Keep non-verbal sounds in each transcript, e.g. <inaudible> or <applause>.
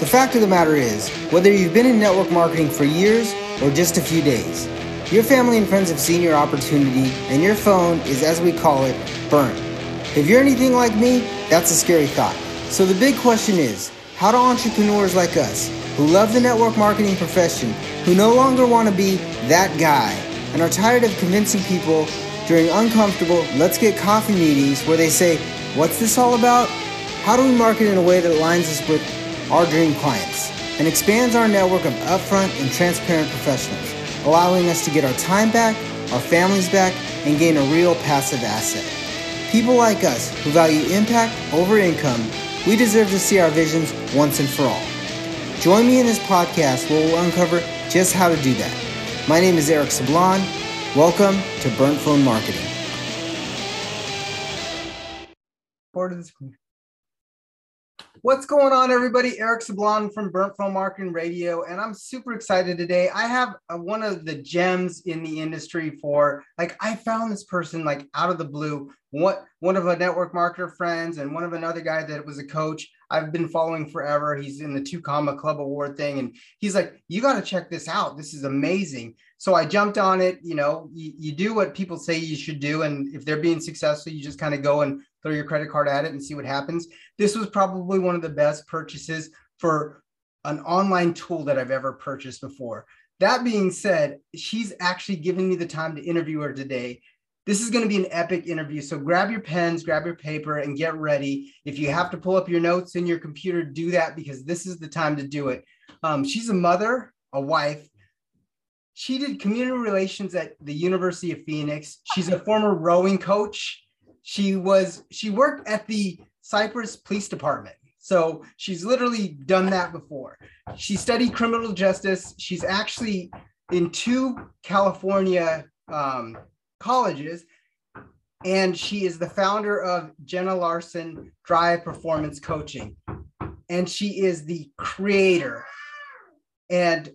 The fact of the matter is, whether you've been in network marketing for years or just a few days, your family and friends have seen your opportunity and your phone is, as we call it, burnt. If you're anything like me, that's a scary thought. So the big question is, how do entrepreneurs like us, who love the network marketing profession, who no longer want to be that guy, and are tired of convincing people during uncomfortable let's get coffee meetings where they say, What's this all about? How do we market in a way that aligns us with our dream clients and expands our network of upfront and transparent professionals, allowing us to get our time back, our families back, and gain a real passive asset? People like us who value impact over income, we deserve to see our visions once and for all. Join me in this podcast where we'll uncover just how to do that. My name is Eric Sablon Welcome to Burnt Phone Marketing. What's going on, everybody? Eric Sablon from Burnt Phone Marketing Radio, and I'm super excited today. I have a, one of the gems in the industry for like I found this person like out of the blue. What one of a network marketer friends and one of another guy that was a coach I've been following forever. He's in the two comma club award thing, and he's like, "You got to check this out. This is amazing." So I jumped on it. You know, you, you do what people say you should do. And if they're being successful, you just kind of go and throw your credit card at it and see what happens. This was probably one of the best purchases for an online tool that I've ever purchased before. That being said, she's actually given me the time to interview her today. This is going to be an epic interview. So grab your pens, grab your paper, and get ready. If you have to pull up your notes in your computer, do that because this is the time to do it. Um, she's a mother, a wife, she did community relations at the University of Phoenix. She's a former rowing coach. She was she worked at the Cypress Police Department. So she's literally done that before. She studied criminal justice. She's actually in two California um, colleges, and she is the founder of Jenna Larson Drive Performance Coaching, and she is the creator and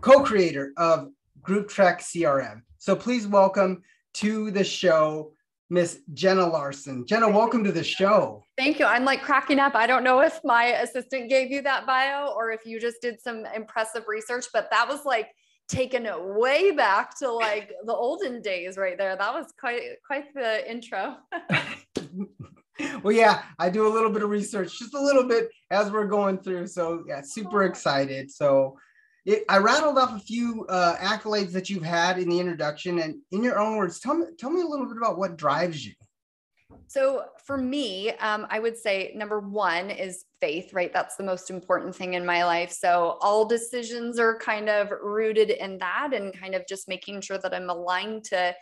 co-creator of Group Track CRM. So please welcome to the show Miss Jenna Larson. Jenna, welcome to the show. Thank you. I'm like cracking up. I don't know if my assistant gave you that bio or if you just did some impressive research, but that was like taken it way back to like the olden days right there. That was quite quite the intro. <laughs> well, yeah, I do a little bit of research, just a little bit as we're going through. So yeah, super excited. So it, I rattled off a few uh, accolades that you've had in the introduction, and in your own words, tell me tell me a little bit about what drives you. So for me, um, I would say number one is faith, right? That's the most important thing in my life. So all decisions are kind of rooted in that, and kind of just making sure that I'm aligned to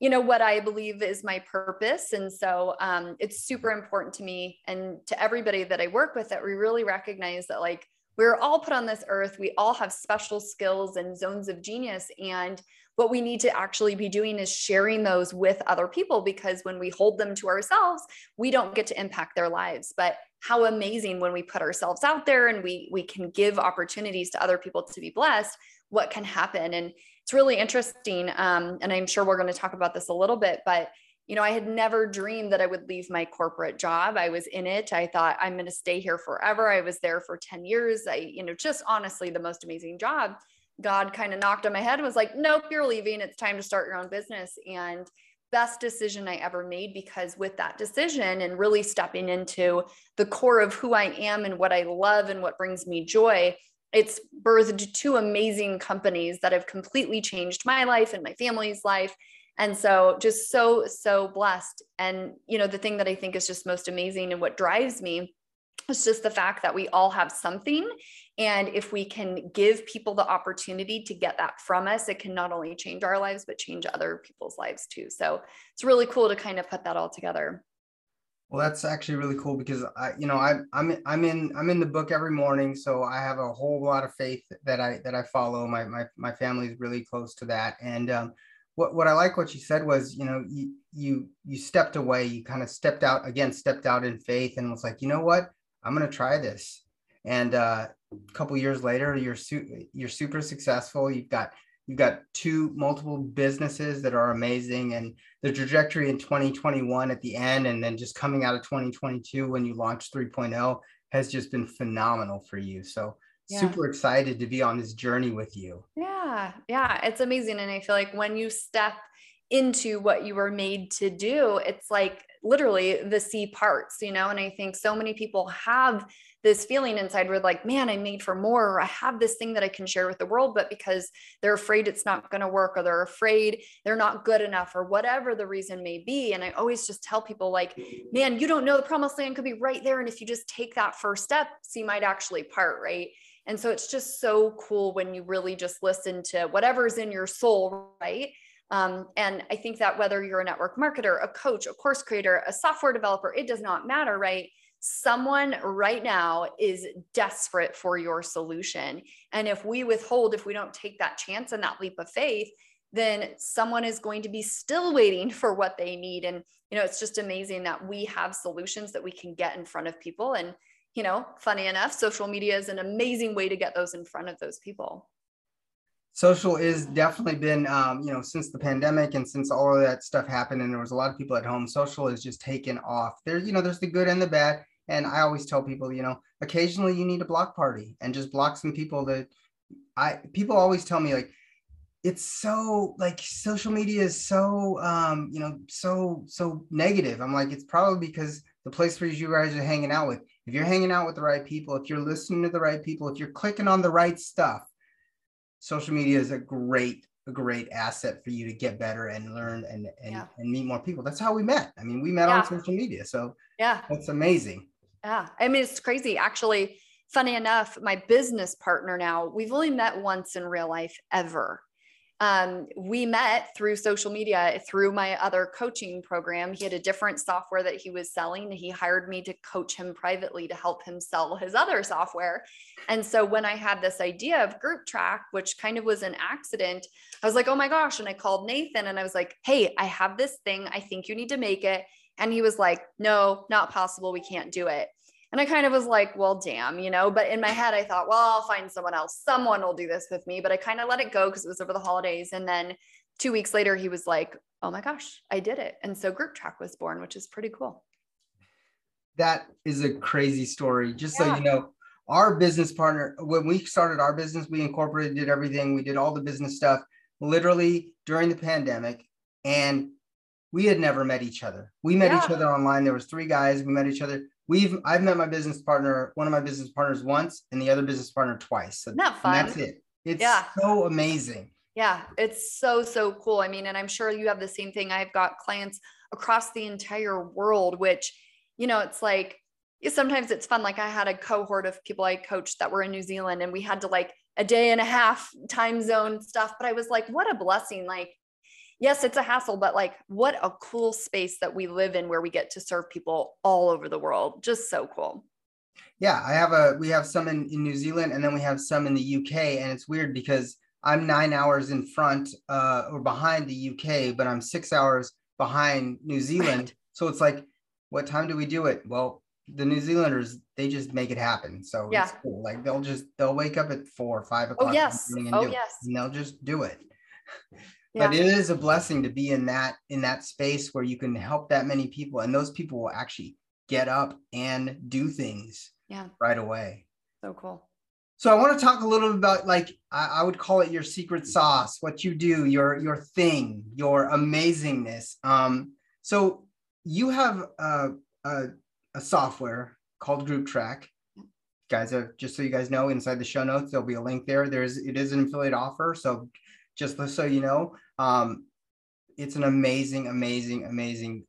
you know what i believe is my purpose and so um, it's super important to me and to everybody that i work with that we really recognize that like we're all put on this earth. We all have special skills and zones of genius. And what we need to actually be doing is sharing those with other people because when we hold them to ourselves, we don't get to impact their lives. But how amazing when we put ourselves out there and we we can give opportunities to other people to be blessed, what can happen. And it's really interesting. Um, and I'm sure we're going to talk about this a little bit, but you know, I had never dreamed that I would leave my corporate job. I was in it. I thought I'm going to stay here forever. I was there for 10 years. I, you know, just honestly the most amazing job. God kind of knocked on my head and was like, nope, you're leaving. It's time to start your own business. And best decision I ever made because with that decision and really stepping into the core of who I am and what I love and what brings me joy, it's birthed two amazing companies that have completely changed my life and my family's life and so just so so blessed. And you know the thing that i think is just most amazing and what drives me is just the fact that we all have something. And if we can give people the opportunity to get that from us it can not only change our lives but change other people's lives too. So it's really cool to kind of put that all together. Well that's actually really cool because i you know I, i'm i'm in i'm in the book every morning. So i have a whole lot of faith that i that i follow. My my, my family is really close to that. And um, what what I like what you said was, you know, you you you stepped away, you kind of stepped out again, stepped out in faith, and was like, you know what, I'm gonna try this. And uh, a couple years later, you're su- you're super successful. You've got you've got two multiple businesses that are amazing, and the trajectory in 2021 at the end, and then just coming out of 2022 when you launched 3.0 has just been phenomenal for you. So Yeah. super excited to be on this journey with you. Yeah, yeah, it's amazing. And I feel like when you step into what you were made to do, it's like literally the sea parts, you know? And I think so many people have this feeling inside where like, man, I'm made for more, or I have this thing that I can share with the world, but because they're afraid it's not going to work, or they're afraid they're not good enough, or whatever the reason may be. And I always just tell people, like, man, you don't know the promised land could be right there. And if you just take that first step, you might actually part, right? And so it's just so cool when you really just listen to whatever's in your soul, right? Um, and I think that whether you're a network marketer, a coach, a course creator, a software developer, it does not matter, right? Someone right now is desperate for your solution. And if we withhold, if we don't take that chance and that leap of faith, then someone is going to be still waiting <laughs> for what they need. And, you know, it's just amazing that we have solutions that we can get in front of people. And, you know, funny enough, social media is an amazing way to get those in front of those people. Social is definitely been, um, you know, since the pandemic and since all of that stuff happened, and there was a lot of people at home. Social is just taken off. There's, you know, there's the good and the bad. And I always tell people, you know, occasionally you need a block party and just block some people that I people always tell me like it's so like social media is so um you know so so negative i'm like it's probably because the place where you guys are hanging out with if you're hanging out with the right people if you're listening to the right people if you're clicking on the right stuff social media is a great a great asset for you to get better and learn and and, Yeah. and meet more people that's how we met i mean we met Yeah. on social media so Yeah. that's amazing Yeah. I mean, it's crazy. Actually, funny enough, my business partner now, we've only met once in real life ever. Um, we met through social media through my other coaching program. He had a different software that he was selling. He hired me to coach him privately to help him sell his other software. And so when I had this idea of group track, which kind of was an accident, I was like, oh my gosh. And I called Nathan and I was like, hey, I have this thing. I think you need to make it. And he was like, no, not possible. We can't do it. And I kind of was like, well, damn, you know, but in my head, I thought, well, I'll find someone else. Someone will do this with me. But I kind of let it go because it was over the holidays. And then two weeks later, he was like, oh my gosh, I did it. And so Group Track was born, which is pretty cool. that is a crazy story. Just so you know, our business partner, when we started our business, we incorporated, did everything, we did all the business stuff literally during the pandemic. And we had never met each other. We met each other online. There was three guys. We met each other. We've I've met my business partner, one of my business partners once, and the other business partner twice. So that fun? that's it. It's Yeah. so amazing. Yeah, it's so, so cool. I mean, and I'm sure you have the same thing. I've got clients across the entire world, which, you know, it's like sometimes it's fun. Like I had a cohort of people I coached that were in New Zealand and we had to like a day and a half time zone stuff. But I was like, what a blessing. Like, yes, it's a hassle, but like, what a cool space that we live in where we get to serve people all over the world. Just so cool. Yeah, I have a we have some in, in New Zealand and then we have some in the UK. And it's weird because I'm nine hours in front uh, or behind the UK, but I'm six hours behind New <laughs> Zealand. So it's like, what time do we do it? Well, the New Zealanders, they just make it happen. So Yeah. it's cool. Like they'll just they'll wake up at four or five o'clock Oh, in yes. the morning and Oh, do it. yes. And they'll just do it. <laughs> Yeah. But it is a blessing to be in that in that space where you can help that many people and those people will actually get up and do things Yeah. right away. So cool. So I want to talk a little bit about like I, I would call it your secret sauce, what you do, your your thing, your amazingness. Um, so you have a, a, a software called Group Track. Guys, just so you guys know, inside the show notes there'll be a link there. There's it is an affiliate offer, so just so you know, um, it's an amazing, amazing, amazing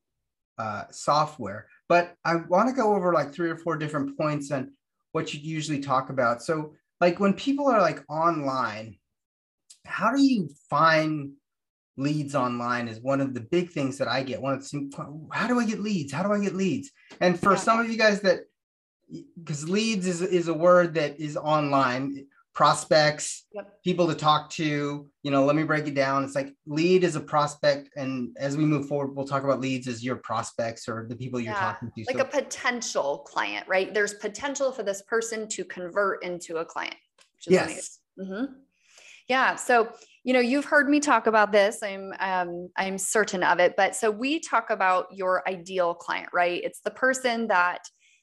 uh, software. But I want to go over like three or four different points on what you usually talk about. So, like when people are like online, how do you find leads online? Is one of the big things that I get. One of the how do I get leads? How do I get leads? And for some of you guys that because leads is is a word that is online prospects Yep. people to talk to you know let me break it down it's like lead is a prospect and as we move forward we'll talk about leads as your prospects or the people you're Yeah, talking to like So- a potential client, right? There's potential for this person to convert into a client. Which is Yes. Mhm. Yeah. So, you know, you've heard me talk about this. I'm um, I'm certain of it. But so we talk about your ideal client, right? It's the person that,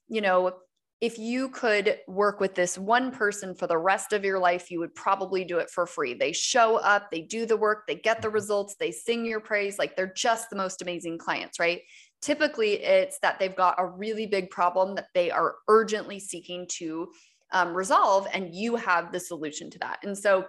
you know, if you could work with this one person for the rest of your life, you would probably do it for free. They show up, they do the work, they get the mm-hmm. results, they sing your praise. Like they're just the most amazing clients, right? Typically, it's that they've got a really big problem that they are urgently seeking to um, resolve, and you have the solution to that. And so,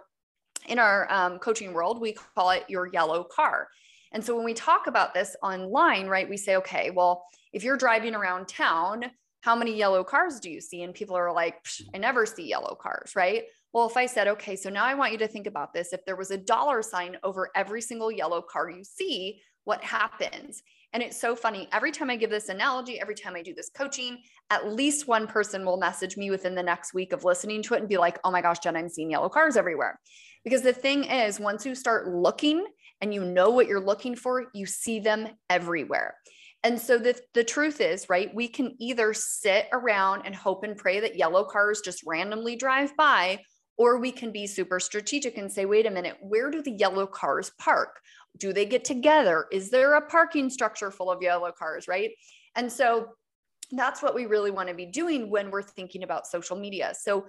in our um, coaching world, we call it your yellow car. And so, when we talk about this online, right, we say, okay, well, if you're driving around town, how many yellow cars do you see? And people are like, I never see yellow cars, right? Well, if I said, okay, so now I want you to think about this. If there was a dollar sign over every single yellow car you see, what happens? And it's so funny. Every time I give this analogy, every time I do this coaching, at least one person will message me within the next week of listening to it and be like, oh my gosh, Jen, I'm seeing yellow cars everywhere. Because the thing is, once you start looking and you know what you're looking for, you see them everywhere. And so the, the truth is, right, we can either sit around and hope and pray that yellow cars just randomly drive by, or we can be super strategic and say, wait a minute, where do the yellow cars park? Do they get together? Is there a parking structure full of yellow cars, right? And so that's what we really want to be doing when we're thinking about social media. So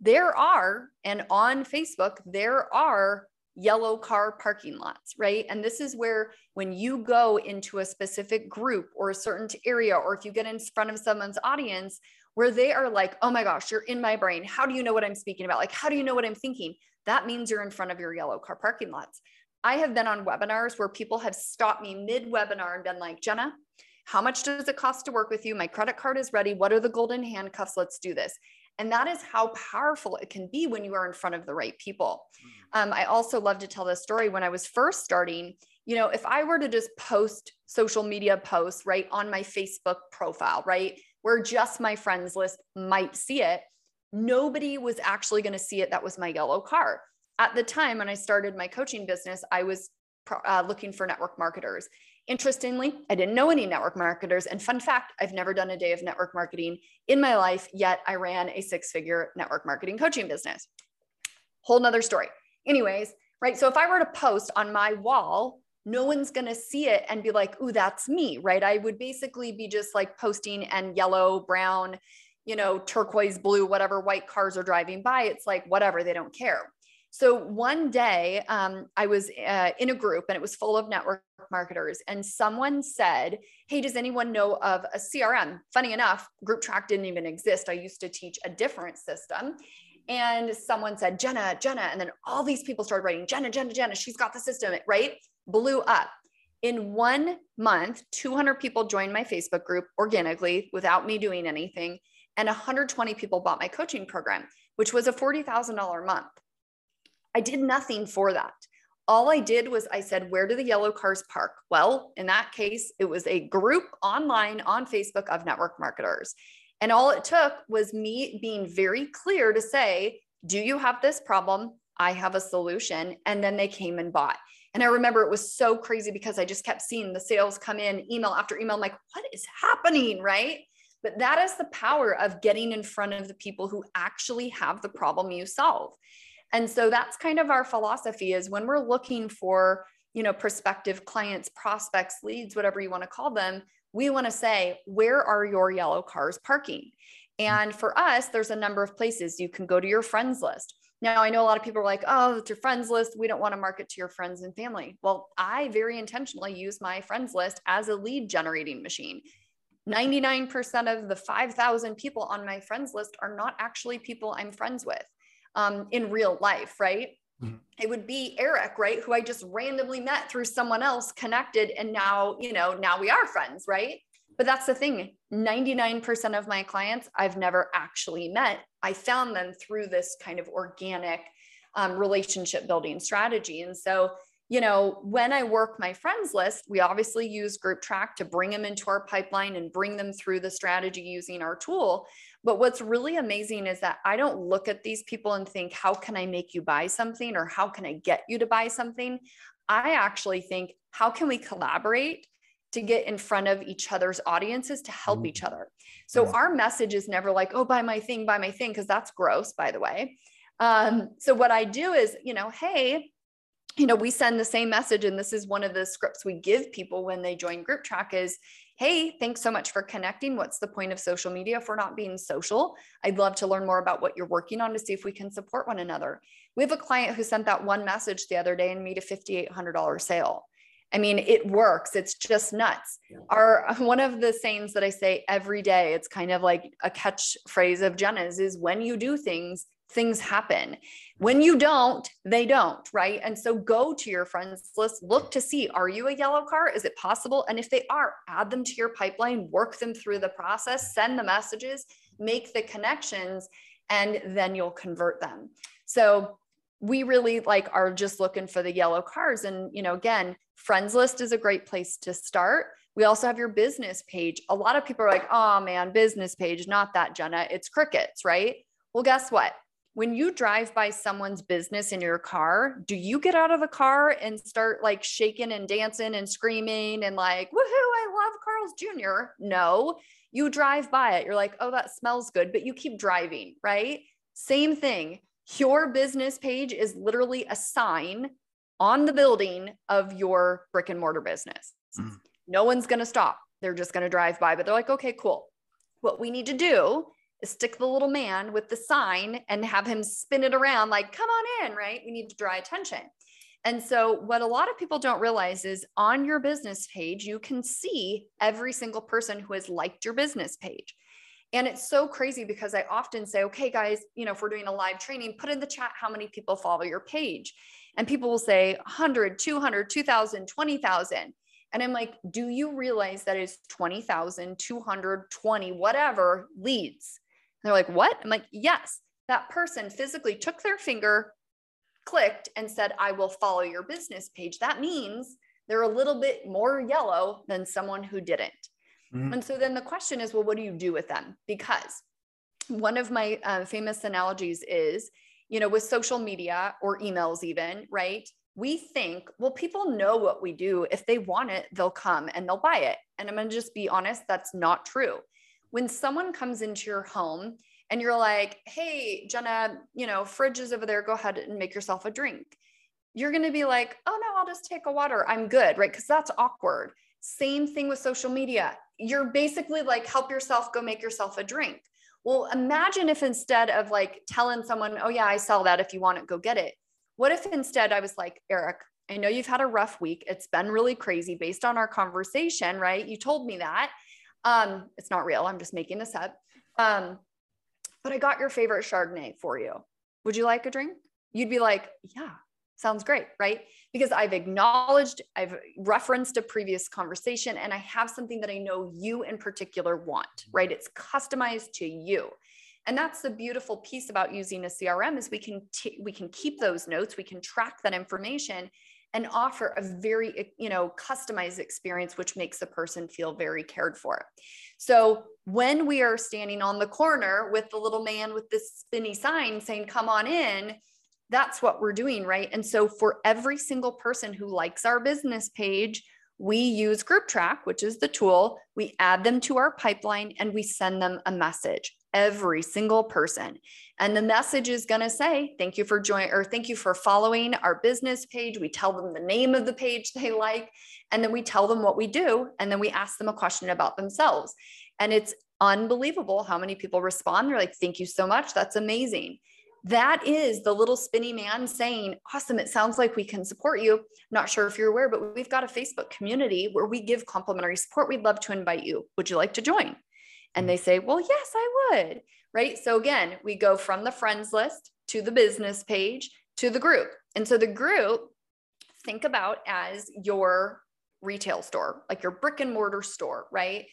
there are, and on Facebook, there are yellow car parking lots, right? And this is where when you go into a specific group or a certain area, or if you get in front of someone's audience where they are like, oh my gosh, you're in my brain. How do you know what I'm speaking about? Like, how do you know what I'm thinking? That means you're in front of your yellow car parking lots. I have been on webinars where people have stopped me mid webinar and been like, Jenna, how much does it cost to work with you? My credit card is ready. What are the golden handcuffs? Let's do this. And that is how powerful it can be when you are in front of the right people. Mm. Um, I also love to tell this story. When I was first starting, you know, if I were to just post social media posts, right, on my Facebook profile, right, where just my friends list might see it, nobody was actually going to see it. That was my yellow car. At the time when I started my coaching business, I was uh, looking for network marketers. Interestingly, I didn't know any network marketers. And fun fact, I've never done a day of network marketing in my life, yet I ran a six figure network marketing coaching business. Whole nother story. Anyways, right? So if I were to post on my wall, no one's going to see it and be like, ooh, that's me, right? I would basically be just like posting and yellow, brown, you know, turquoise, blue, whatever white cars are driving by. It's like, whatever, they don't care. So one day um, I was uh, in a group and it was full of network marketers, and someone said, Hey, does anyone know of a CRM? Funny enough, Group Track didn't even exist. I used to teach a different system. And someone said, Jenna, Jenna. And then all these people started writing, Jenna, Jenna, Jenna, she's got the system, right? Blew up. In one month, 200 people joined my Facebook group organically without me doing anything. And 120 people bought my coaching program, which was a $40,000 a month. I did nothing for that. All I did was I said, Where do the yellow cars park? Well, in that case, it was a group online on Facebook of network marketers. And all it took was me being very clear to say, Do you have this problem? I have a solution. And then they came and bought. And I remember it was so crazy because I just kept seeing the sales come in email after email. I'm like, what is happening? Right. But that is the power of getting in front of the people who actually have the problem you solve. And so that's kind of our philosophy is when we're looking for, you know, prospective clients, prospects, leads, whatever you want to call them, we want to say, where are your yellow cars parking? Mm-hmm. And for us, there's a number of places you can go to your friends list. Now, I know a lot of people are like, oh, it's your friends list. We don't want to market to your friends and family. Well, I very intentionally use my friends list as a lead generating machine. 99% of the 5,000 people on my friends list are not actually people I'm friends with um, in real life, right? Mm-hmm. It would be Eric, right? Who I just randomly met through someone else connected. And now, you know, now we are friends, right? But that's the thing 99% of my clients I've never actually met. I found them through this kind of organic um, relationship building strategy. And so, you know, when I work my friends list, we obviously use Group Track to bring them into our pipeline and bring them through the strategy using our tool. But what's really amazing is that I don't look at these people and think, how can I make you buy something or how can I get you to buy something? I actually think, how can we collaborate to get in front of each other's audiences to help mm-hmm. each other? So our message is never like, oh, buy my thing, buy my thing, because that's gross, by the way. Um, so what I do is, you know, hey, you know, we send the same message, and this is one of the scripts we give people when they join Group Track is, hey, thanks so much for connecting. What's the point of social media if we're not being social? I'd love to learn more about what you're working on to see if we can support one another. We have a client who sent that one message the other day and made a $5,800 sale. I mean, it works. It's just nuts. Our one of the sayings that I say every day, it's kind of like a catchphrase of Jenna's is when you do things, things happen. When you don't, they don't, right? And so go to your friends list, look to see are you a yellow car? Is it possible? And if they are, add them to your pipeline, work them through the process, send the messages, make the connections, and then you'll convert them. So we really like are just looking for the yellow cars. And, you know, again, friends list is a great place to start. We also have your business page. A lot of people are like, oh man, business page, not that, Jenna. It's crickets, right? Well, guess what? When you drive by someone's business in your car, do you get out of the car and start like shaking and dancing and screaming and like, woohoo, I love Carl's Jr.? No, you drive by it. You're like, oh, that smells good, but you keep driving, right? Same thing. Your business page is literally a sign on the building of your brick and mortar business. Mm. No one's going to stop. They're just going to drive by, but they're like, okay, cool. What we need to do stick the little man with the sign and have him spin it around like come on in right? We need to draw attention. And so what a lot of people don't realize is on your business page you can see every single person who has liked your business page. And it's so crazy because i often say okay guys you know if we're doing a live training put in the chat how many people follow your page. And people will say 100 200 2000 20000 and I'm like, do you realize that is 20,000, 220, whatever leads? They're like, what? I'm like, yes, that person physically took their finger, clicked, and said, I will follow your business page. That means they're a little bit more yellow than someone who didn't. Mm-hmm. And so then the question is, well, what do you do with them? Because one of my uh, famous analogies is, you know, with social media or emails, even, right? We think, well, people know what we do. If they want it, they'll come and they'll buy it. And I'm going to just be honest, that's not true when someone comes into your home and you're like, hey, Jenna, you know, fridge is over there, go ahead and make yourself a drink. You're going to be like, oh no, I'll just take a water. I'm good, right? Because that's awkward. Same thing with social media. You're basically like, help yourself, go make yourself a drink. Well, imagine if instead of like telling someone, oh yeah, I sell that. If you want it, go get it. What if instead I was like, Eric, I know you've had a rough week. It's been really crazy based on our conversation, right? You told me that. Um, it's not real. I'm just making this up. Um, but I got your favorite Chardonnay for you. Would you like a drink? You'd be like, yeah, sounds great, right? Because I've acknowledged, I've referenced a previous conversation, and I have something that I know you in particular want, right? It's customized to you. And that's the beautiful piece about using a CRM is we can t- we can keep those notes, we can track that information and offer a very eh, you know customized experience which makes the person feel very cared for. So when we are standing on the corner with the little man with this spinny sign saying come on in that's what we're doing right? And so for every single person who likes our business page we use group track which is the tool we add them to our pipeline and we send them a message every single person and the message is going to say, thank you for joining or thank you for following our business page. We tell them the name of the page they like, and then we tell them what we do. And then we ask them a question about themselves. And it's unbelievable how many people respond. They're like, thank you so much. That's amazing. That is the little spinny man saying, Awesome, it sounds like we can support you. not sure if you're aware, but we've got a Facebook community where we give complimentary support. We'd love to invite you. Would you like to join? And they say, Well, yes, I would right? So again, we go from the friends list to the business page to the group. And so the group, think about as your retail store, like your brick and mortar store, right?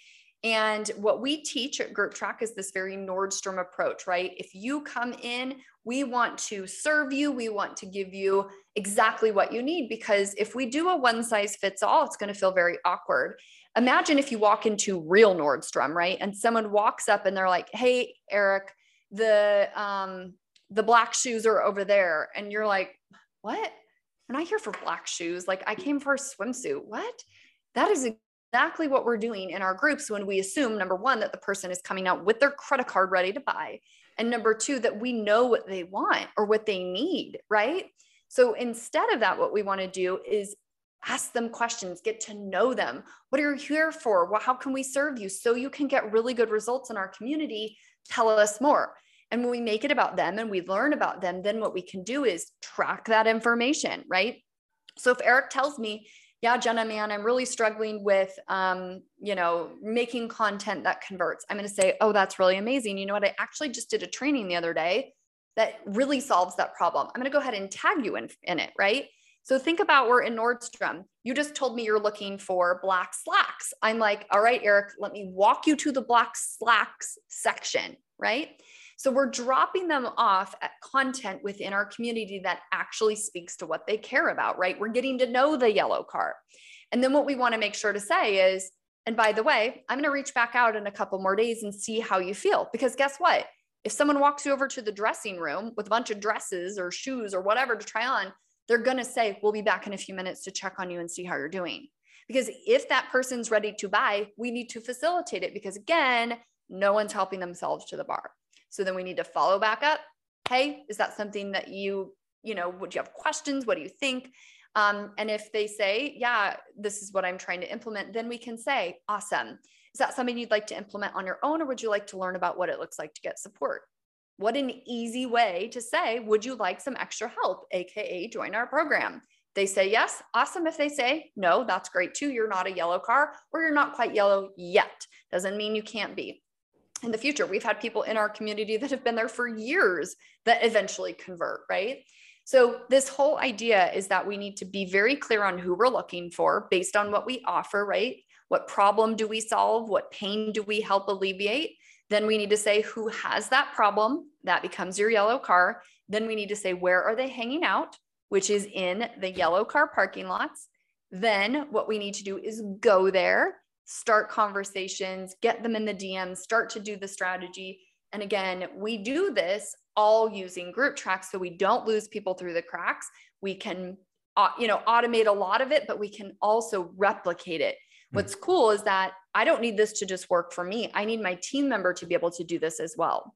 And what we teach at Group Track is this very Nordstrom approach, right? If you come in, we want to serve you, we want to give you exactly what you need because if we do a one size fits all, it's going to feel very awkward imagine if you walk into real Nordstrom, right? And someone walks up and they're like, "Hey, Eric, the um the black shoes are over there." And you're like, "What? I'm not here for black shoes. Like I came for a swimsuit. What?" That is exactly what we're doing in our groups when we assume number 1 that the person is coming out with their credit card ready to buy, and number 2 that we know what they want or what they need, right? So instead of that, what we want to do is ask them questions, get to know them. What are you here for? Well, how can we serve you so you can get really good results in our community? Tell us more. And when we make it about them and we learn about them, then what we can do is track that information, right? So if Eric tells me, yeah, Jenna, man, I'm really struggling with, um, you know, making content that converts. I'm going to say, oh, that's really amazing. You know what? I actually just did a training the other day that really solves that problem. I'm going to go ahead and tag you in, in it, right? So think about we're in Nordstrom. You just told me you're looking for black slacks. I'm like, all right, Eric, let me walk you to the black slacks section, right? So we're dropping them off at content within our community that actually speaks to what they care about, right? We're getting to know the yellow car. And then what we want to make sure to say is, and by the way, I'm going to reach back out in a couple more days and see how you feel. Because guess what? If someone walks you over to the dressing room with a bunch of dresses or shoes or whatever to try on, they're going to say, We'll be back in a few minutes to check on you and see how you're doing. Because if that person's ready to buy, we need to facilitate it because, again, no one's helping themselves to the bar. So then we need to follow back up. Hey, is that something that you, you know, would you have questions? What do you think? Um, and if they say, yeah, this is what I'm trying to implement, then we can say, awesome. Is that something you'd like to implement on your own, or would you like to learn about what it looks like to get support? What an easy way to say, would you like some extra help, AKA join our program? They say yes, awesome. If they say no, that's great too. You're not a yellow car or you're not quite yellow yet. Doesn't mean you can't be in the future. We've had people in our community that have been there for years that eventually convert, right? So, this whole idea is that we need to be very clear on who we're looking for based on what we offer, right? What problem do we solve? What pain do we help alleviate? Then we need to say who has that problem. That becomes your yellow car. Then we need to say where are they hanging out, which is in the yellow car parking lots. Then what we need to do is go there start conversations, get them in the DMs, start to do the strategy. And again, we do this all using group tracks so we don't lose people through the cracks. We can uh, you know automate a lot of it, but we can also replicate it. Hmm. What's cool is that I don't need this to just work for me. I need my team member to be able to do this as well.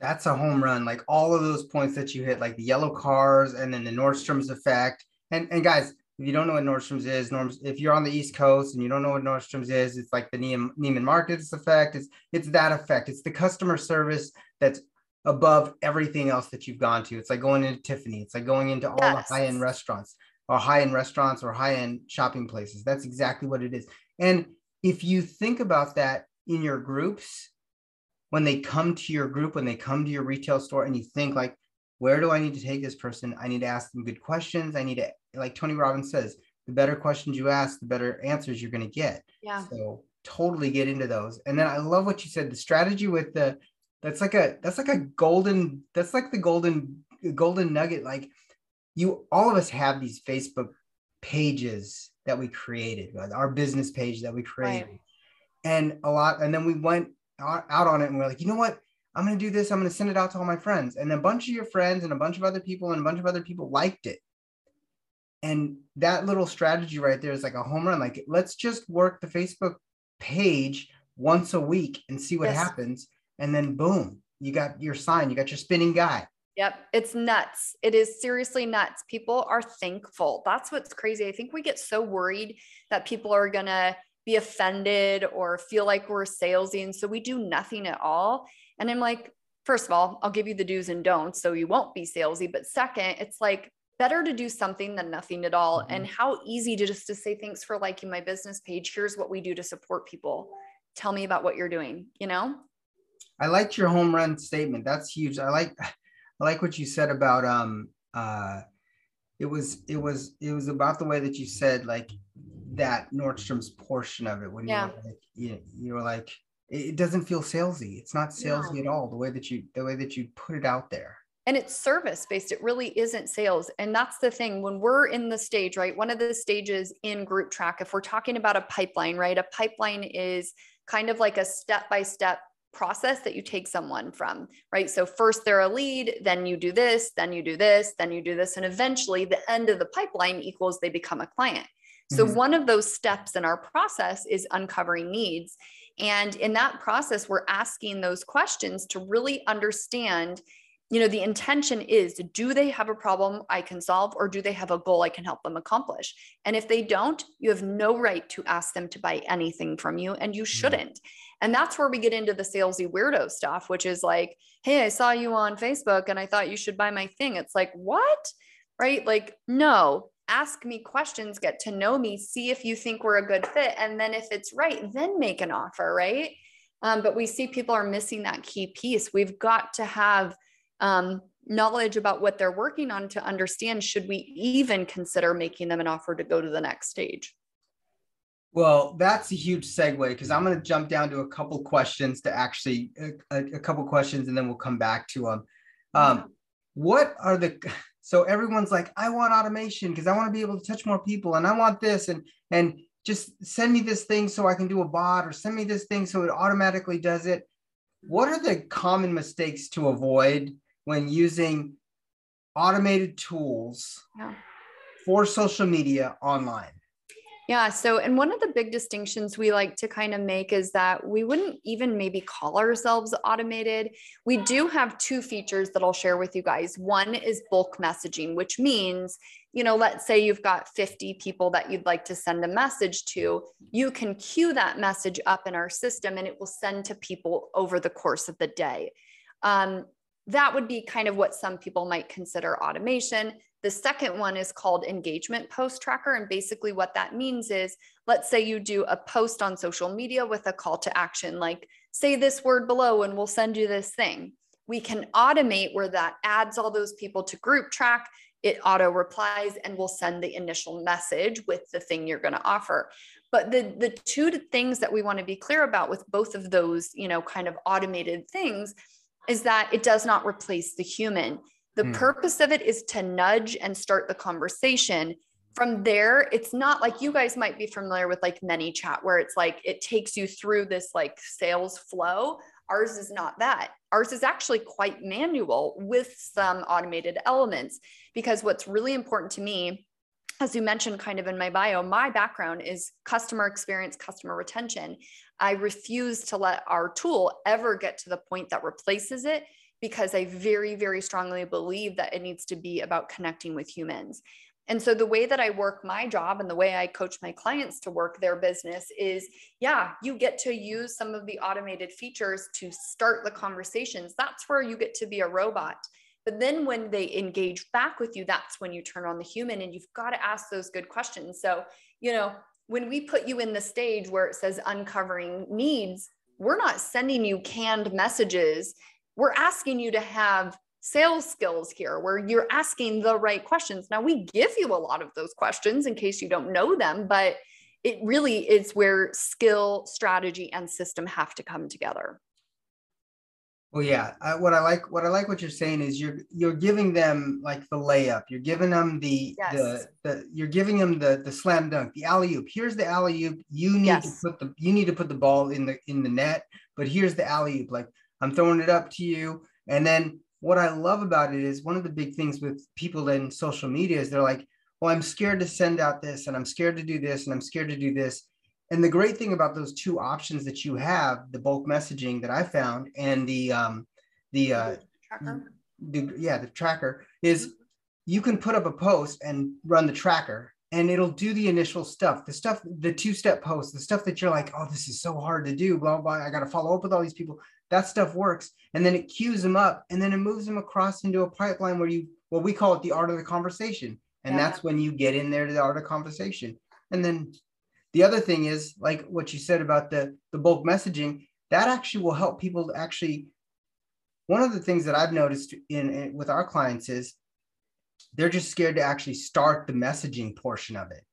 That's a home run. Like all of those points that you hit, like the yellow cars and then the Nordstrom's effect. And and guys, if you don't know what Nordstrom's is, Norms, if you're on the East Coast and you don't know what Nordstrom's is, it's like the Neiman Marcus effect. It's it's that effect. It's the customer service that's above everything else that you've gone to. It's like going into Tiffany. It's like going into all yes. the high-end restaurants or high-end restaurants or high-end shopping places. That's exactly what it is. And if you think about that in your groups, when they come to your group, when they come to your retail store, and you think like, where do I need to take this person? I need to ask them good questions. I need to like Tony Robbins says, the better questions you ask, the better answers you're going to get. Yeah. So totally get into those. And then I love what you said. The strategy with the that's like a that's like a golden that's like the golden golden nugget. Like you, all of us have these Facebook pages that we created, our business page that we created, right. and a lot. And then we went out on it and we're like, you know what? I'm going to do this. I'm going to send it out to all my friends. And a bunch of your friends and a bunch of other people and a bunch of other people liked it and that little strategy right there is like a home run. Like let's just work the facebook page once a week and see what yes. happens. And then boom you got your sign you got your spinning guy. Yep it's nuts. It is seriously nuts. People are thankful. That's what's crazy. I think we get so worried that people are gonna be offended or feel like we're salesy and so we do nothing at all. And i'm like first of all i'll give you the do's and don'ts so you won't be salesy. But second it's like better to do something than nothing at all mm-hmm. and how easy to just to say thanks for liking my business page. Here's what we do to support people. Tell me about what you're doing you know? I liked your home run statement. That's huge. I like <laughs> i like what you said about um uh it was it was it was about the way that you said like that nordstrom's portion of it when yeah. you were like you, you were like it doesn't feel salesy. It's not salesy no. at all the way that you the way that you put it out there and it's service based it really isn't sales. And that's the thing when we're in the stage right one of the stages in group track if we're talking about a pipeline right a pipeline is kind of like a step by step process that you take someone from right? So first they're a lead then you do this then you do this then you do this and eventually the end of the pipeline equals they become a client. So mm-hmm. one of those steps in our process is uncovering needs. And in that process we're asking those questions to really understand you know the intention is do they have a problem i can solve or do they have a goal i can help them accomplish? And if they don't you have no right to ask them to buy anything from you and you mm-hmm. shouldn't. And that's where we get into the salesy weirdo stuff which is like hey i saw you on facebook and i thought you should buy my thing. It's like what? Right? Like no. Ask me questions get to know me see if you think we're a good fit and then if it's right then make an offer right? Um, but we see people are missing that key piece. We've got to have um, knowledge about what they're working on to understand should we even consider making them an offer to go to the next stage? Well that's a huge segue because i'm going to jump down to a couple questions to actually a, a, couple questions and then we'll come back to them um, what are the so everyone's like i want automation because i want to be able to touch more people and i want this and and just send me this thing so i can do a bot or send me this thing so it automatically does it. What are the common mistakes to avoid when using automated tools yeah. for social media online? Yeah. So, and one of the big distinctions we like to kind of make is that we wouldn't even maybe call ourselves automated. We do have two features that I'll share with you guys. One is bulk messaging, which means, you know, let's say you've got 50 people that you'd like to send a message to. You can queue that message up in our system and it will send to people over the course of the day. Um, that would be kind of what some people might consider automation. The second one is called engagement post tracker. And basically, what that means is let's say you do a post on social media with a call to action, like say this word below and we'll send you this thing. We can automate where that adds all those people to group track. It auto replies and will send the initial message with the thing you're going to offer. But the, the two things that we want to be clear about with both of those, you know, kind of automated things is that it does not replace the human. The mm. purpose of it is to nudge and start the conversation. From there, it's not like you guys might be familiar with like ManyChat, where it's like it takes you through this like sales flow. Ours is not that. Ours is actually quite manual with some automated elements because what's really important to me as you mentioned kind of in my bio, my background is customer experience, customer retention. I refuse to let our tool ever get to the point that replaces it because I very, very strongly believe that it needs to be about connecting with humans. And so the way that I work my job and the way I coach my clients to work their business is yeah, you get to use some of the automated features to start the conversations. That's where you get to be a robot. But then when they engage back with you, that's when you turn on the human and you've got to ask those good questions. So, you know, when we put you in the stage where it says uncovering needs, we're not sending you canned messages. We're asking you to have sales skills here where you're asking the right questions. Now, we give you a lot of those questions in case you don't know them, but it really is where skill, strategy, and system have to come together. Well, yeah. I, what I like, what I like, what you're saying is you're you're giving them like the layup. You're giving them the yes. the, the you're giving them the the slam dunk, the alley oop. Here's the alley oop. You need yes. to put the you need to put the ball in the in the net. But here's the alley oop. Like I'm throwing it up to you. And then what I love about it is one of the big things with people in social media is they're like, well, I'm scared to send out this, and I'm scared to do this, and I'm scared to do this. And the great thing about those two options that you have, the bulk messaging that I found and the um, the uh, tracker. The, yeah, the tracker is mm-hmm. you can put up a post and run the tracker and it'll do the initial stuff, the stuff, the two-step post, the stuff that you're like, oh, this is so hard to do, blah, blah, I got to follow up with all these people. That stuff works. And then it queues them up and then it moves them across into a pipeline where you, well, we call it the art of the conversation. And yeah. that's when you get in there to the art of conversation. And then the other thing is like what you said about the the bulk messaging that actually will help people to actually one of the things that i've noticed in, in with our clients is they're just scared to actually start the messaging portion of it.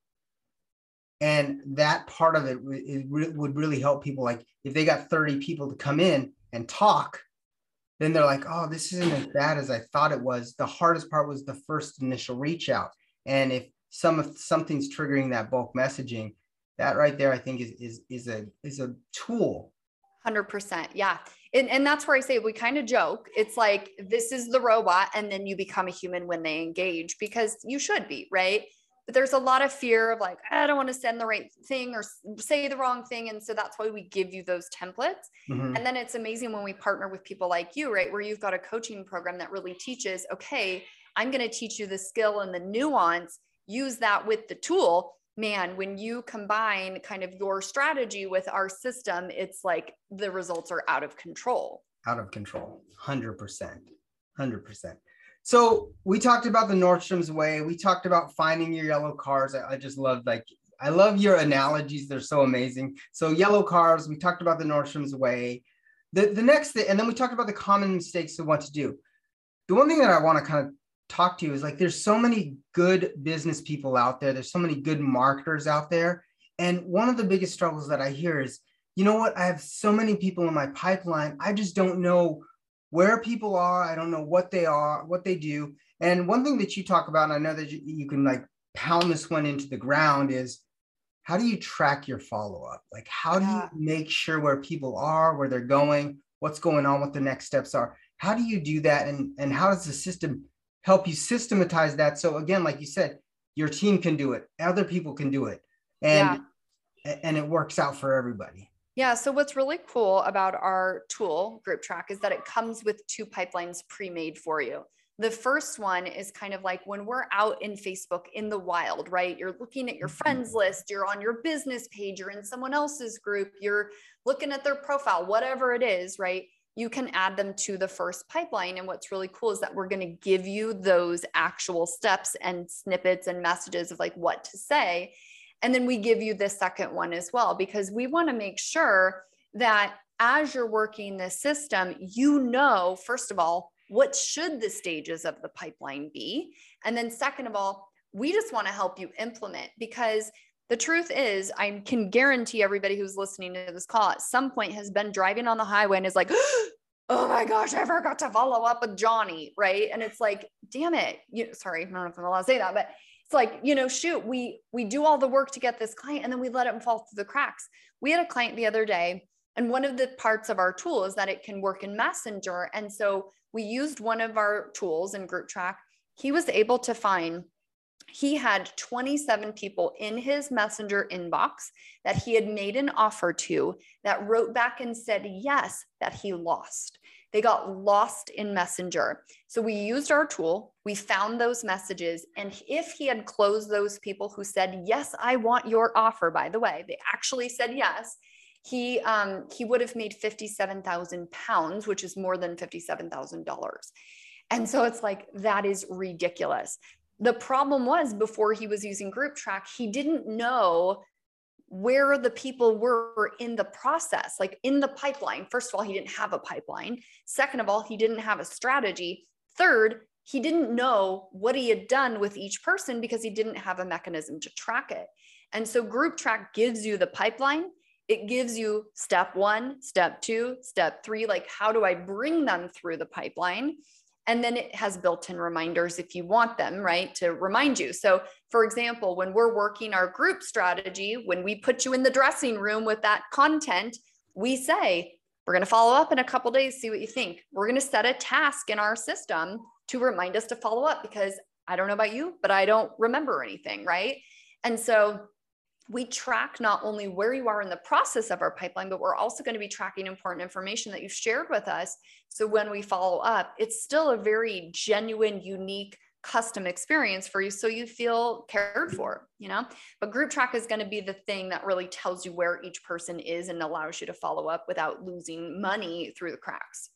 And that part of it would really help people like if they got 30 people to come in and talk then they're like oh this isn't as bad as i thought it was. The hardest part was the first initial reach out. And if some of something's triggering that bulk messaging that right there i think is is is a is a tool. 100% yeah. And, and that's where i say we kind of joke. It's like this is the robot and then you become a human when they engage because you should be right? But there's a lot of fear of like i don't want to send the right thing or say the wrong thing and so that's why we give you those templates. Mm-hmm. and then it's amazing when we partner with people like you right where you've got a coaching program that really teaches okay i'm going to teach you the skill and the nuance. Use that with the tool man when you combine kind of your strategy with our system it's like the results are out of control out of control 100% 100% so we talked about the Nordstrom's way. We talked about finding your yellow cars. I, I just love like I love your analogies. They're so amazing. So yellow cars. We talked about the Nordstrom's way. The the next thing, and then we talked about the common mistakes of what to do. The one thing that I want to kind of talk to you is like there's so many good business people out there. There's so many good marketers out there. And one of the biggest struggles that I hear is, you know what? I have so many people in my pipeline. I just don't know where people are. I don't know what they are, what they do. And one thing that you talk about, and I know that you, you can like pound this one into the ground, is how do you track your follow up? Like, how do you make sure where people are, where they're going, what's going on, what the next steps are? How do you do that? And, and how does the system help you systematize that? So, again, like you said, your team can do it, other people can do it. And, yeah. and it works out for everybody. Yeah. So what's really cool about our tool, Group Track, is that it comes with two pipelines pre-made for you. The first one is kind of like when we're out in Facebook in the wild, right? You're looking at your mm-hmm. friends list, you're on your business page, you're in someone else's group, you're looking at their profile, whatever it is, right? You can add them to the first pipeline. And what's really cool is that we're going to give you those actual steps and snippets and messages of like what to say. And then we give you the second one as well, because we want to make sure that as you're working this system, you know, first of all, what should the stages of the pipeline be? And then, second of all, we just want to help you implement because the truth is, I can guarantee everybody who's listening to this call at some point has been driving on the highway and is like, <gasps> oh my gosh, I forgot to follow up with Johnny, right? And it's like, damn it. You sorry, I don't know if I'm allowed to say that, but it's like you know shoot we we do all the work to get this client and then we let it fall through the cracks we had a client the other day and one of the parts of our tool is that it can work in messenger and so we used one of our tools in group track he was able to find he had 27 people in his messenger inbox that he had made an offer to that wrote back and said yes that he lost they got lost in Messenger. So we used our tool, we found those messages. And if he had closed those people who said, Yes, I want your offer, by the way, they actually said yes. He um, he would have made 57,000 pounds, which is more than $57,000. And so it's like, that is ridiculous. The problem was before he was using group track, he didn't know where the people were in the process, like in the pipeline. First of all, he didn't have a pipeline. Second of all, he didn't have a strategy. Third, he didn't know what he had done with each person because he didn't have a mechanism to track it. And so group track gives you the pipeline. It gives you step one, step two, step three. Like, how do I bring them through the pipeline? And then it has built in reminders if you want them, right, to remind you. So, for example, when we're working our group strategy, when we put you in the dressing room with that content, we say, we're going to follow up in a couple days, see what you think. We're going to set a task in our system to remind us to follow up because I don't know about you, but I don't remember anything, right? And so we track not only where you are in the process of our pipeline, but we're also going to be tracking important information that you've shared with us. So when we follow up, it's still a very genuine, unique, custom experience for you so you feel cared for you know? But group track is going to be the thing that really tells you where each person is and allows you to follow up without losing money through the cracks.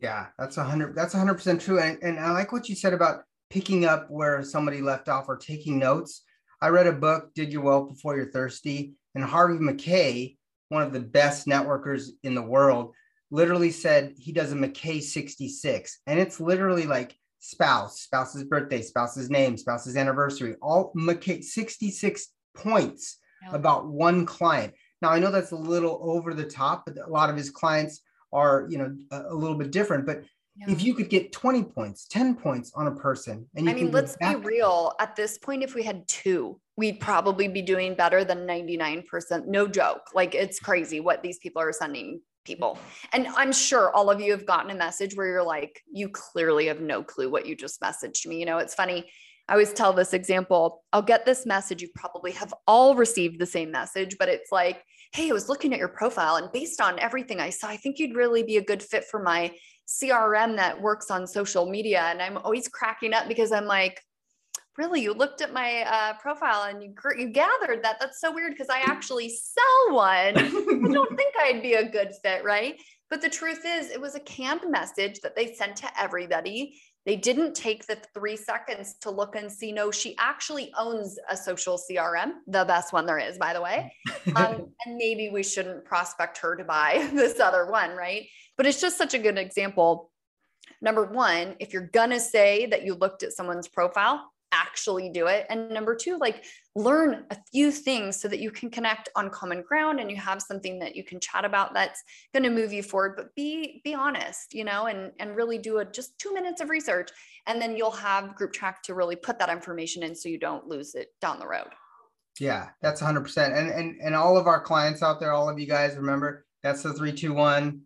Yeah that's a hundred that's a hundred percent true and, and i like what you said about picking up where somebody left off or taking notes I read a book, Dig Your Well Before You're Thirsty, and Harvey Mackay, one of the best networkers in the world, literally said he does a Mackay 66. And it's literally like spouse, spouse's birthday, spouse's name, spouse's anniversary, all Mackay 66 points about one client. Now I know that's a little over the top, but a lot of his clients are, you know, a, a little bit different. But yeah. If you could get 20 points, 10 points on a person, and you I mean, let's be real. At this point, if we had two, we'd probably be doing better than 99%. No joke. Like it's crazy what these people are sending people. And I'm sure all of you have gotten a message where you're like, you clearly have no clue what you just messaged me. You know, it's funny. I always tell this example. I'll get this message. You probably have all received the same message, but it's like, hey, I was looking at your profile and based on everything I saw, I think you'd really be a good fit for my CRM that works on social media. And I'm always cracking up because I'm like, really, you looked at my uh, profile and you you gathered that. That's so weird because I actually sell one. I <laughs> don't think I'd be a good fit, right? But the truth is, it was a canned message that they sent to everybody. They didn't take the three seconds to look and see, no, she actually owns a social CRM, the best one there is, by the way. <laughs> Um, and maybe we shouldn't prospect her to buy <laughs> this other one, right? But it's just such a good example. Number one, if you're going to say that you looked at someone's profile, actually do it. And number two, like learn a few things so that you can connect on common ground and you have something that you can chat about that's going to move you forward. But be be honest, you know, and and really do a just two minutes of research. And then you'll have group track to really put that information in so you don't lose it down the road. Yeah, that's 100%. And and and all of our clients out there, all of you guys remember that's the 321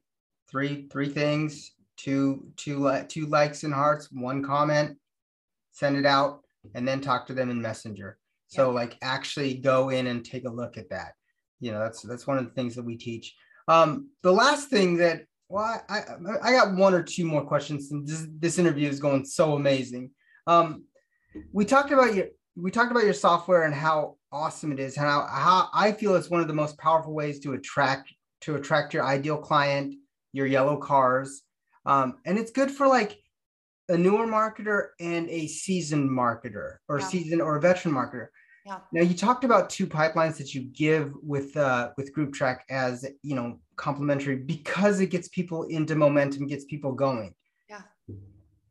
three three things, two two two likes and hearts, one comment, send it out and then talk to them in messenger so yeah. like actually go in and take a look at that you know that's that's one of the things that we teach um the last thing that well i i got one or two more questions and this, this interview is going so amazing um we talked about your we talked about your software and how awesome it is and how, how i feel it's one of the most powerful ways to attract to attract your ideal client your yellow cars um, and it's good for like a newer marketer and a seasoned marketer or yeah. seasoned or a veteran marketer. Yeah. Now you talked about two pipelines that you give with uh, with Group Track as you know complementary because it gets people into momentum, gets people going. Yeah.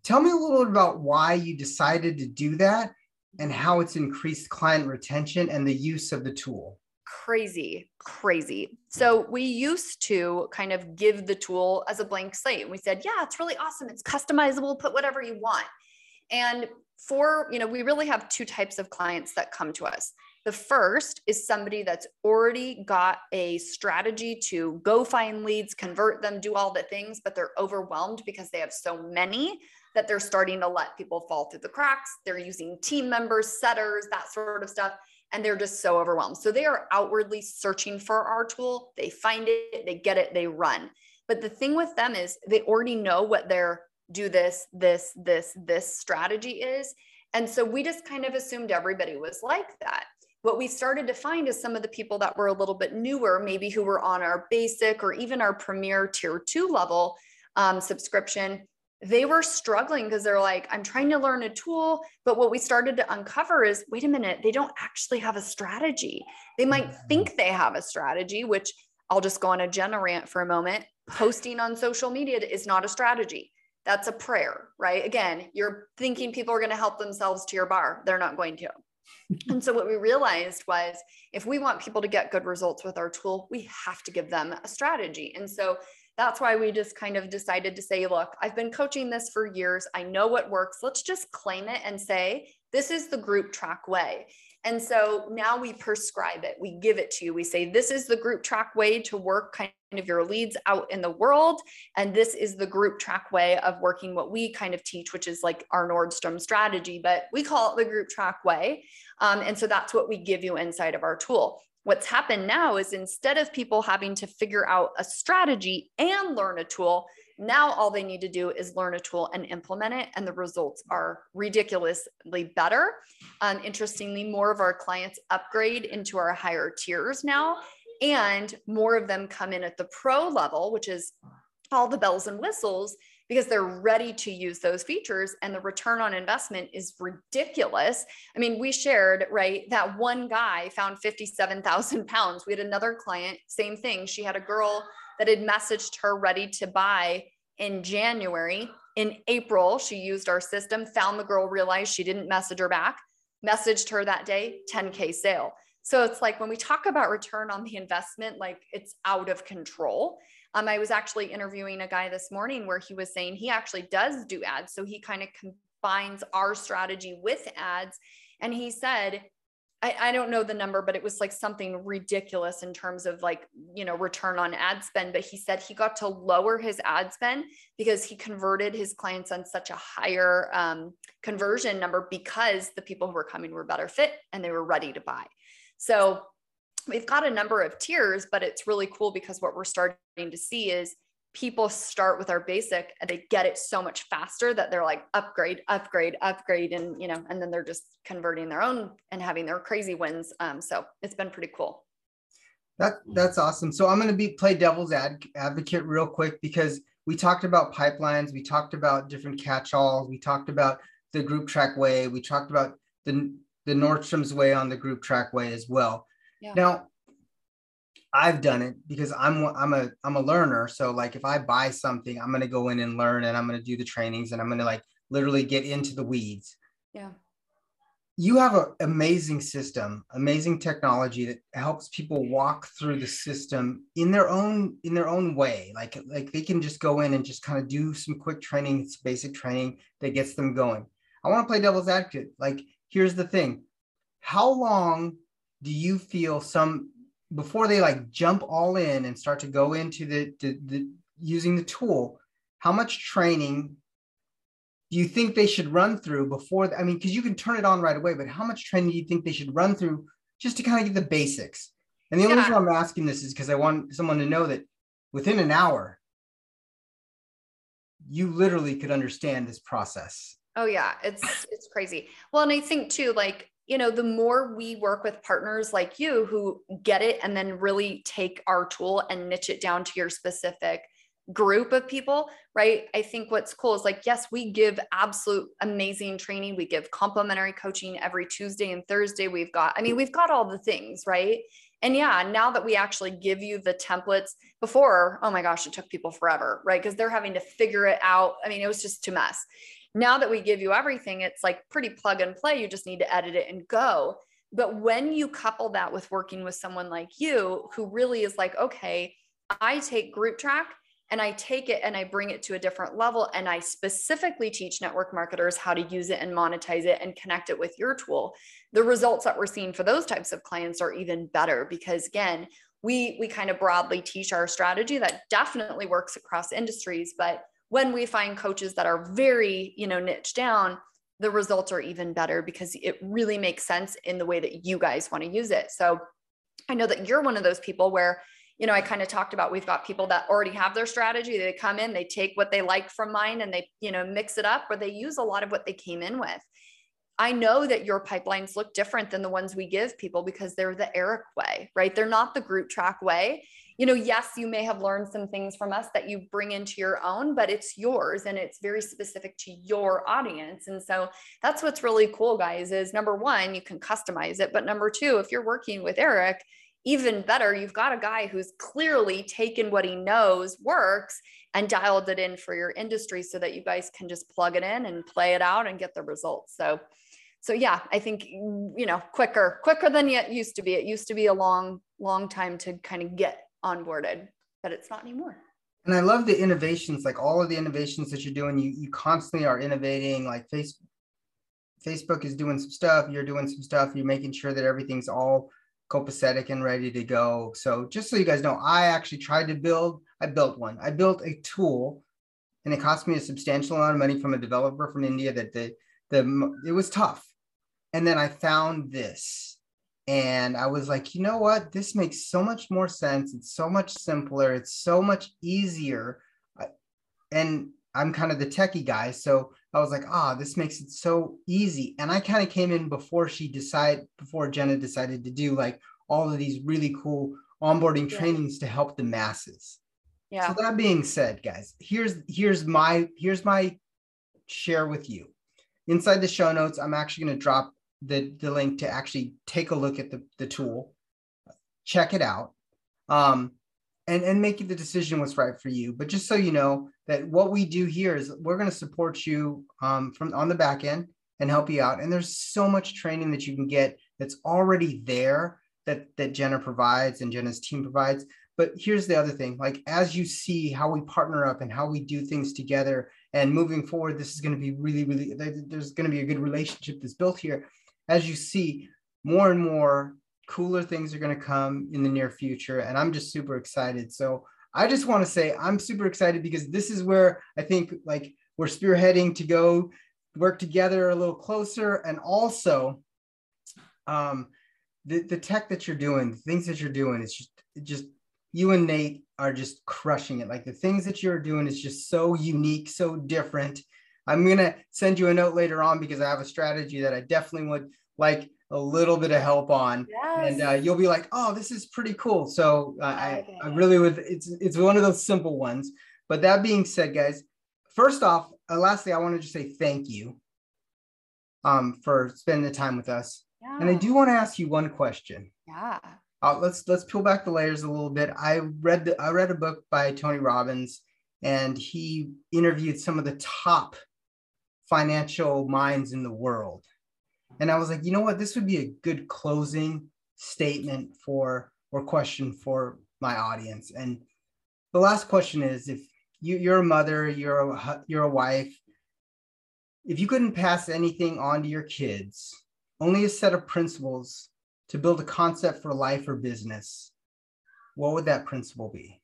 Tell me a little bit about why you decided to do that and how it's increased client retention and the use of the tool crazy, crazy. So we used to kind of give the tool as a blank slate. And we said, yeah, it's really awesome. It's customizable, put whatever you want. And for, you know, we really have two types of clients that come to us. The first is somebody that's already got a strategy to go find leads, convert them, do all the things, but they're overwhelmed because they have so many that they're starting to let people fall through the cracks. They're using team members, setters, that sort of stuff and they're just so overwhelmed. So they are outwardly searching for our tool. They find it, they get it, they run. But the thing with them is they already know what their do this, this, this, this strategy is. And so we just kind of assumed everybody was like that. What we started to find is some of the people that were a little bit newer, maybe who were on our basic or even our premier tier two level um, subscription, they were struggling because they're like, I'm trying to learn a tool. But what we started to uncover is wait a minute, they don't actually have a strategy. They might mm-hmm. think they have a strategy, which I'll just go on a Jenna rant for a moment. Posting on social media is not a strategy. That's a prayer, right? Again, you're thinking people are going to help themselves to your bar. They're not going to. <laughs> and so what we realized was if we want people to get good results with our tool, we have to give them a strategy. And so that's why we just kind of decided to say, look, I've been coaching this for years. I know what works. Let's just claim it and say, this is the group track way. And so now we prescribe it, we give it to you. We say, this is the group track way to work kind of your leads out in the world. And this is the group track way of working what we kind of teach, which is like our Nordstrom strategy, but we call it the group track way. Um, and so that's what we give you inside of our tool what's happened now is instead of people having to figure out a strategy and learn a tool, now all they need to do is learn a tool and implement it, and the results are ridiculously better. Um, interestingly, more of our clients upgrade into our higher tiers now, and more of them come in at the pro level, which is all the bells and whistles because they're ready to use those features and the return on investment is ridiculous. I mean, we shared, right, that one guy found 57,000 pounds. We had another client, same thing. She had a girl that had messaged her ready to buy in January. In April, she used our system, found the girl, realized she didn't message her back, messaged her that day, 10K sale. So it's like when we talk about return on the investment, like it's out of control. Um, I was actually interviewing a guy this morning where he was saying he actually does do ads. So he kind of combines our strategy with ads. And he said, I, I don't know the number, but it was like something ridiculous in terms of like, you know, return on ad spend. But he said he got to lower his ad spend because he converted his clients on such a higher um, conversion number because the people who were coming were better fit and they were ready to buy. So we've got a number of tiers, but it's really cool because what we're starting to see is people start with our basic and they get it so much faster that they're like upgrade upgrade upgrade and you know and then they're just converting their own and having their crazy wins. Um, so it's been pretty cool. That that's awesome. So i'm going to be play devil's ad, advocate real quick because we talked about pipelines we talked about different catch-alls we talked about the group track way we talked about the the nordstrom's way on the group track way as well. Yeah. now I've done it because I'm I'm a I'm a learner. So like if I buy something, I'm gonna go in and learn and I'm gonna do the trainings and I'm gonna like literally get into the weeds. Yeah. You have an amazing system, amazing technology that helps people walk through the system in their own in their own way. Like like they can just go in and just kind of do some quick training, it's basic training that gets them going. I want to play devil's advocate. Like here's the thing. How long do you feel some before they like jump all in and start to go into the, the, the using the tool how much training do you think they should run through before the, i mean because you can turn it on right away but how much training do you think they should run through just to kind of get the basics? And the only yeah. reason i'm asking this is because i want someone to know that within an hour you literally could understand this process. Oh yeah. It's it's crazy. Well and i think too like you know, the more we work with partners like you who get it and then really take our tool and niche it down to your specific group of people, right? I think what's cool is like, yes, we give absolute amazing training. We give complimentary coaching every Tuesday and Thursday. We've got, I mean, we've got all the things, right? And yeah, now that we actually give you the templates before, oh my gosh, it took people forever, right? Because they're having to figure it out. I mean, it was just too mess. Now that we give you everything, it's like pretty plug and play. You just need to edit it and go. But when you couple that with working with someone like you, who really is like, okay, I take group track and I take it and I bring it to a different level. And I specifically teach network marketers how to use it and monetize it and connect it with your tool. The results that we're seeing for those types of clients are even better because, again, we, we kind of broadly teach our strategy that definitely works across industries, but when we find coaches that are very, you know, niche down, the results are even better because it really makes sense in the way that you guys want to use it. So I know that you're one of those people where, you know, I kind of talked about we've got people that already have their strategy. They come in, they take what they like from mine and they, you know, mix it up or they use a lot of what they came in with. I know that your pipelines look different than the ones we give people because they're the Eric way, right? They're not the group track way you know, yes, you may have learned some things from us that you bring into your own, but it's yours and it's very specific to your audience. And so that's what's really cool, guys, is number one, you can customize it. But number two, if you're working with Eric, even better, you've got a guy who's clearly taken what he knows works and dialed it in for your industry so that you guys can just plug it in and play it out and get the results. So, so yeah, I think, you know, quicker, quicker than it used to be. It used to be a long, long time to kind of get onboarded, but it's not anymore. And I love the innovations, like all of the innovations that you're doing. You you constantly are innovating. Like Facebook, Facebook is doing some stuff. You're doing some stuff. You're making sure that everything's all copacetic and ready to go. So just so you guys know, I actually tried to build. I built one. I built a tool, and it cost me a substantial amount of money from a developer from India. That the the it was tough, and then I found this and I was like, you know what? This makes so much more sense. It's so much simpler. It's so much easier. And I'm kind of the techie guy. So I was like, ah, this makes it so easy. And I kind of came in before she decided, before Jenna decided to do like all of these really cool onboarding yeah. trainings to help the masses. Yeah. So that being said, guys, here's here's my here's my share with you. Inside the show notes, I'm actually going to drop the, the link to actually take a look at the, the tool, check it out, um, and, and make the decision what's right for you. But just so you know that what we do here is we're going to support you um, from on the back end and help you out. And there's so much training that you can get that's already there that, that Jenna provides and Jenna's team provides. But here's the other thing like, as you see how we partner up and how we do things together, and moving forward, this is going to be really, really, there's going to be a good relationship that's built here as you see, more and more cooler things are going to come in the near future. And I'm just super excited. So I just want to say I'm super excited because this is where I think like we're spearheading to go work together a little closer. And also, um, the, the tech that you're doing, the things that you're doing, it's just, it just you and Nate are just crushing it. Like the things that you're doing is just so unique, so different. I'm gonna send you a note later on because I have a strategy that I definitely would like a little bit of help on, yes. and uh, you'll be like, "Oh, this is pretty cool." So uh, okay. I, I really would. It's it's one of those simple ones. But that being said, guys, first off, uh, lastly, I want to just say thank you um, for spending the time with us. Yeah. And I do want to ask you one question. Yeah. Uh, let's let's peel back the layers a little bit. I read the, I read a book by Tony Robbins, and he interviewed some of the top financial minds in the world. And I was like, you know what, this would be a good closing statement for or question for my audience. And the last question is, if you, you're a mother, you're a you're a wife, if you couldn't pass anything on to your kids, only a set of principles to build a concept for life or business, what would that principle be?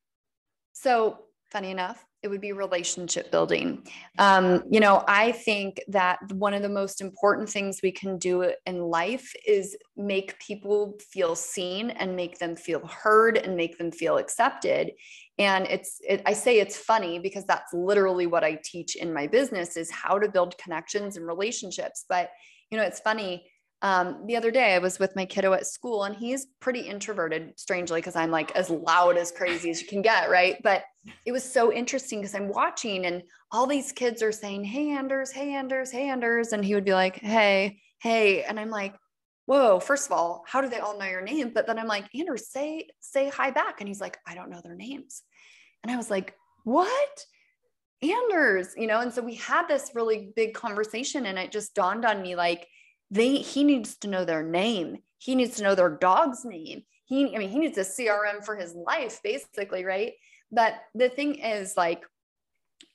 So, funny enough, it would be relationship building. Um, you know, I think that one of the most important things we can do in life is make people feel seen and make them feel heard and make them feel accepted. And it's, it, I say it's funny because that's literally what I teach in my business is how to build connections and relationships. But, you know, it's funny um, the other day I was with my kiddo at school and he's pretty introverted, strangely, because I'm like as loud as crazy as you can get, right? But it was so interesting because I'm watching and all these kids are saying, Hey Anders, hey Anders, hey Anders. And he would be like, Hey, hey. And I'm like, Whoa, first of all, how do they all know your name? But then I'm like, Anders, say, say hi back. And he's like, I don't know their names. And I was like, What? Anders, you know, and so we had this really big conversation, and it just dawned on me like, they he needs to know their name. He needs to know their dog's name. He i mean he needs a crm for his life basically right? But the thing is like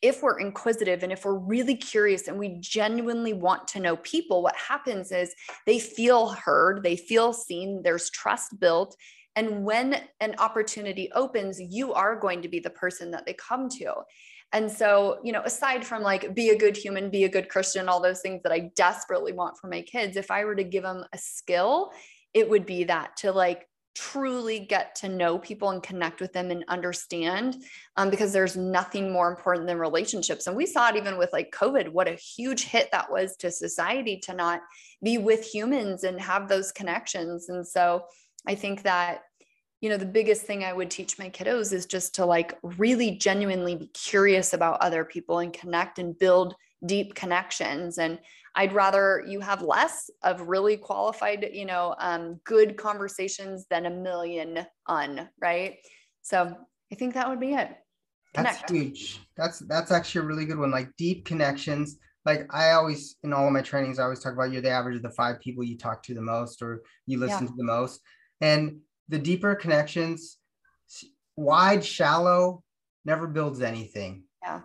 if we're inquisitive and if we're really curious and we genuinely want to know people what happens is they feel heard they feel seen there's trust built. And when an opportunity opens you are going to be the person that they come to and so, you know, aside from like be a good human, be a good Christian, all those things that I desperately want for my kids, if I were to give them a skill, it would be that to like truly get to know people and connect with them and understand um, because there's nothing more important than relationships. And we saw it even with like covid what a huge hit that was to society to not be with humans and have those connections. And so i think that you know the biggest thing i would teach my kiddos is just to like really genuinely be curious about other people and connect and build deep connections and i'd rather you have less of really qualified you know um, good conversations than a million un right so i think that would be it Connect. that's huge that's that's actually a really good one like deep connections like I always in all of my trainings, I always talk about you're the average of the five people you talk to the most or you listen yeah. to the most. And the deeper connections, wide, shallow, never builds anything. Yeah.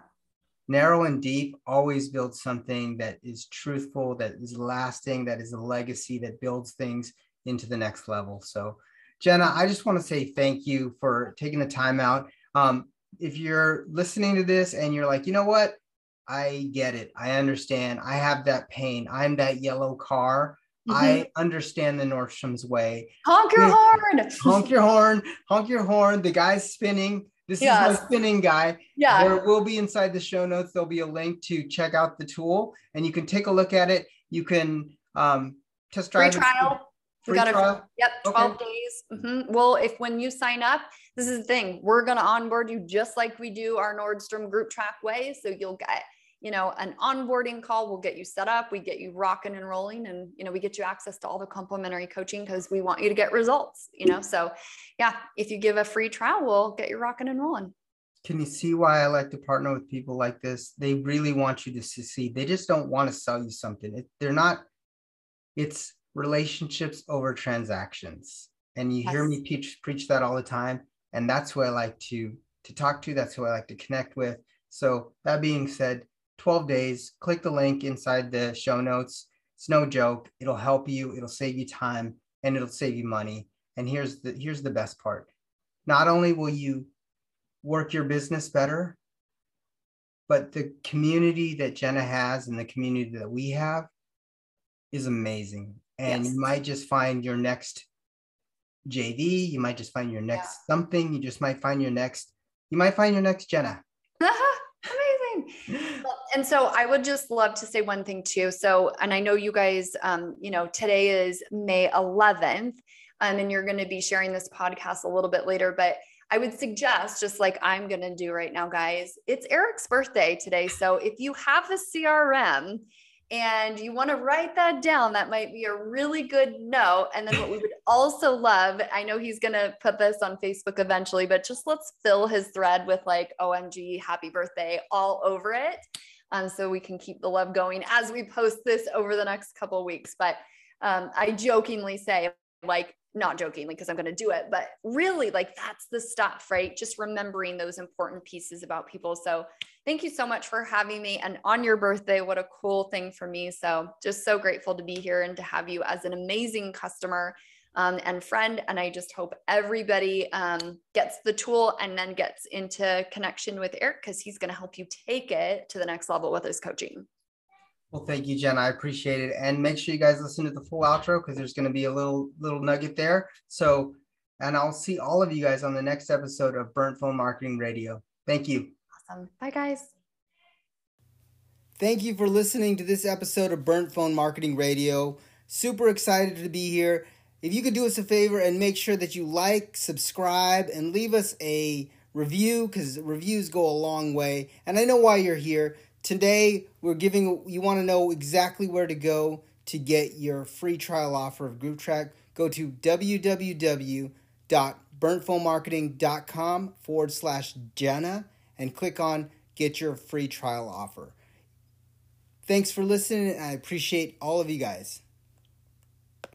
Narrow and deep always builds something that is truthful, that is lasting, that is a legacy that builds things into the next level. So, Jenna, I just want to say thank you for taking the time out. Um, if you're listening to this and you're like, you know what? I get it. I understand. I have that pain. I'm that yellow car. Mm-hmm. I understand the Nordstrom's way. Honk your horn. honk your horn. Honk your horn. The guy's spinning. This yes. is my spinning guy. Yeah. There will be inside the show notes. There'll be a link to check out the tool, and you can take a look at it. You can um, test drive. Free trial. Free we got trial. A, yep, 12 okay. days. Mm-hmm. Well, if when you sign up, this is the thing. We're going to onboard you just like we do our Nordstrom group track way. So you'll get you know, an onboarding call will get you set up, we get you rocking and rolling, and you know, we get you access to all the complimentary coaching because we want you to get results, you know. So yeah, if you give a free trial, we'll get you rocking and rolling. Can you see why I like to partner with people like this? They really want you to succeed. They just don't want to sell you something. It, they're not, it's relationships over transactions. And you yes. hear me preach, preach that all the time. And that's who I like to to talk to. That's who I like to connect with. So that being said, 12 days. Click the link inside the show notes. It's no joke. It'll help you, it'll save you time. and it'll save you money. And here's the here's the best part. Not only will you work your business better, but the community that Jenna has and the community that we have is amazing. And yes. you might just find your next JD, you might just find your next yeah. something, you just might find your next, you might find your next Jenna. <laughs> Amazing. <laughs> and so I would just love to say one thing too. So, and I know you guys, um, you know, today is May 11th, um, and you're going to be sharing this podcast a little bit later, but I would suggest, just like I'm going to do right now, guys, it's Eric's birthday today. So if you have the CRM and you want to write that down, that might be a really good note. And then what we would <laughs> also love, I know he's going to put this on Facebook eventually, but just let's fill his thread with like, OMG, happy birthday all over it. Um, so we can keep the love going as we post this over the next couple weeks. But um, I jokingly say, like, not jokingly because I'm going to do it, but really like that's the stuff, right? Just remembering those important pieces about people. So thank you so much for having me. And on your birthday, what a cool thing for me. So just so grateful to be here and to have you as an amazing customer um, and friend. And I just hope everybody um, gets the tool and then gets into connection with Eric because he's going to help you take it to the next level with his coaching. Well, thank you, Jen. I appreciate it. And make sure you guys listen to the full outro because there's going to be a little little nugget there. So, and I'll see all of you guys on the next episode of Burnt Phone Marketing Radio. Thank you. Awesome. Bye, guys. Thank you for listening to this episode of Burnt Phone Marketing Radio. Super excited to be here. If you could do us a favor and make sure that you like, subscribe, and leave us a review because reviews go a long way. And I know why you're here. Today, we're giving you want to know exactly where to go to get your free trial offer of GroupTrack. Go to www.burntphonemarketing.com forward slash Jenna and click on get your free trial offer. Thanks for listening. I appreciate all of you guys.